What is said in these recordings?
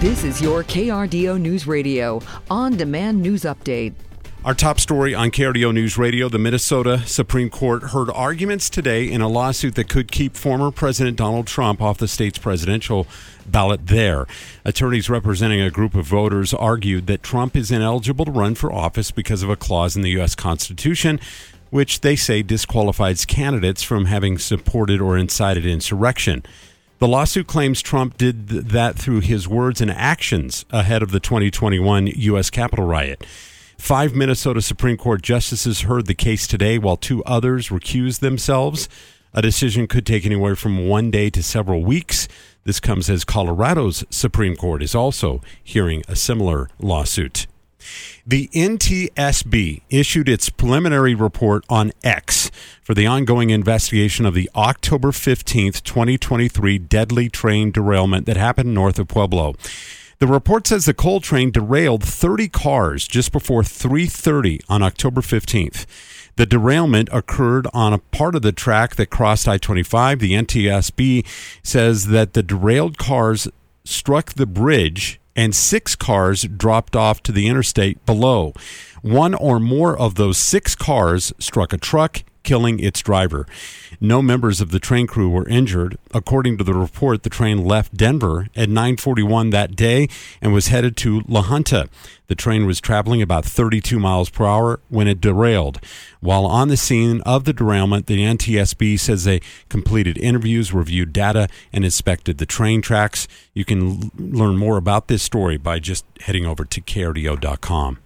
This is your KRDO News Radio on demand news update. Our top story on KRDO News Radio the Minnesota Supreme Court heard arguments today in a lawsuit that could keep former President Donald Trump off the state's presidential ballot there. Attorneys representing a group of voters argued that Trump is ineligible to run for office because of a clause in the U.S. Constitution which they say disqualifies candidates from having supported or incited insurrection. The lawsuit claims Trump did that through his words and actions ahead of the 2021 U.S. Capitol riot. Five Minnesota Supreme Court justices heard the case today, while two others recused themselves. A decision could take anywhere from one day to several weeks. This comes as Colorado's Supreme Court is also hearing a similar lawsuit. The NTSB issued its preliminary report on X for the ongoing investigation of the October 15th, 2023 deadly train derailment that happened north of Pueblo. The report says the coal train derailed 30 cars just before 3:30 on October 15th. The derailment occurred on a part of the track that crossed I-25. The NTSB says that the derailed cars struck the bridge and six cars dropped off to the interstate below. One or more of those six cars struck a truck, killing its driver. No members of the train crew were injured. According to the report, the train left Denver at 9:41 that day and was headed to La Junta. The train was traveling about 32 miles per hour when it derailed. While on the scene of the derailment, the NTSB says they completed interviews, reviewed data, and inspected the train tracks. You can l- learn more about this story by just heading over to krdo.com.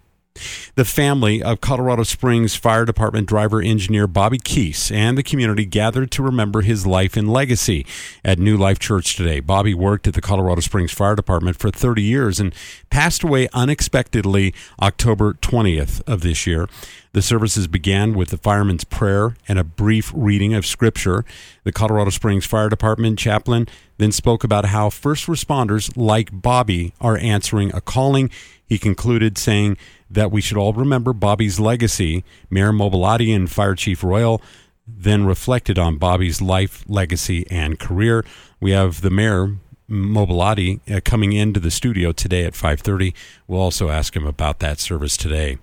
The family of Colorado Springs Fire Department driver engineer Bobby Keese and the community gathered to remember his life and legacy at New Life Church today. Bobby worked at the Colorado Springs Fire Department for 30 years and passed away unexpectedly October 20th of this year. The services began with the fireman's prayer and a brief reading of scripture. The Colorado Springs Fire Department chaplain then spoke about how first responders like Bobby are answering a calling. He concluded saying that we should all remember Bobby's legacy. Mayor Mobolade and Fire Chief Royal then reflected on Bobby's life, legacy, and career. We have the mayor Mobolade uh, coming into the studio today at 5:30. We'll also ask him about that service today.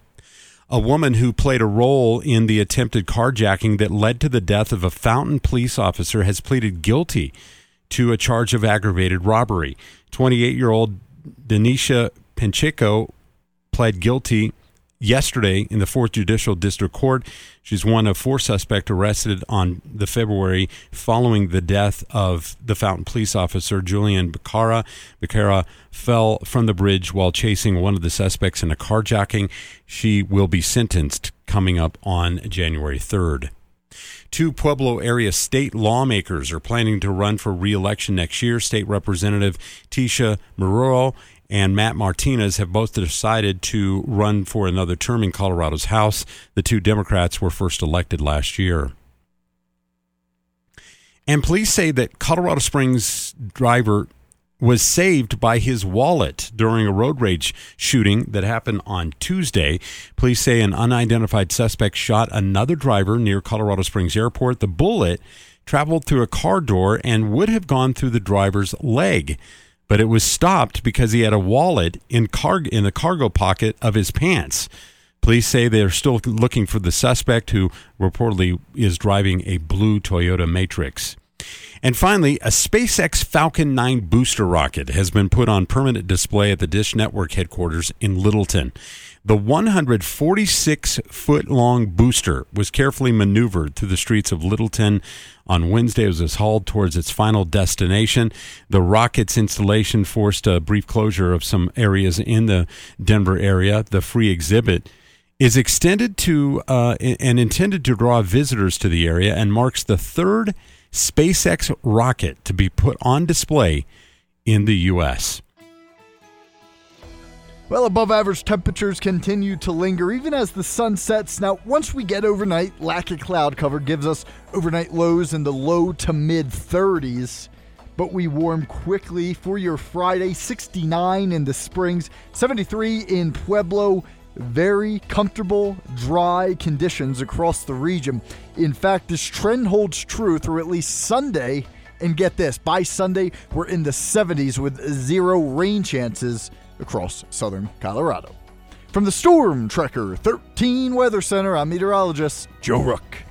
A woman who played a role in the attempted carjacking that led to the death of a Fountain police officer has pleaded guilty to a charge of aggravated robbery. 28-year-old Denisha Pacheco pled guilty yesterday in the Fourth Judicial District Court. She's one of four suspects arrested on the February following the death of the Fountain police officer Julian Becerra. Becerra fell from the bridge while chasing one of the suspects in a carjacking. She will be sentenced coming up on January 3rd. Two Pueblo area state lawmakers are planning to run for re-election next year. State Representative Tisha Mauro and Matt Martinez have both decided to run for another term in Colorado's House. The two Democrats were first elected last year. And police say that Colorado Springs driver was saved by his wallet during a road rage shooting that happened on Tuesday. Police say an unidentified suspect shot another driver near Colorado Springs Airport. The bullet traveled through a car door and would have gone through the driver's leg but it was stopped because he had a wallet in in the cargo pocket of his pants. Police say they're still looking for the suspect who reportedly is driving a blue Toyota Matrix. And finally, a SpaceX Falcon 9 booster rocket has been put on permanent display at the Dish Network headquarters in Littleton. The 146 foot long booster was carefully maneuvered through the streets of Littleton on Wednesday as it was hauled towards its final destination. The rocket's installation forced a brief closure of some areas in the Denver area. The free exhibit is extended to uh, and intended to draw visitors to the area and marks the third SpaceX rocket to be put on display in the U.S. Well, above average temperatures continue to linger even as the sun sets. Now, once we get overnight, lack of cloud cover gives us overnight lows in the low to mid 30s. But we warm quickly for your Friday 69 in the Springs, 73 in Pueblo. Very comfortable, dry conditions across the region. In fact, this trend holds true through at least Sunday And get this by Sunday, we're in the 70s with zero rain chances across southern Colorado. From the Storm Trekker 13 Weather Center, I'm meteorologist Joe Rook.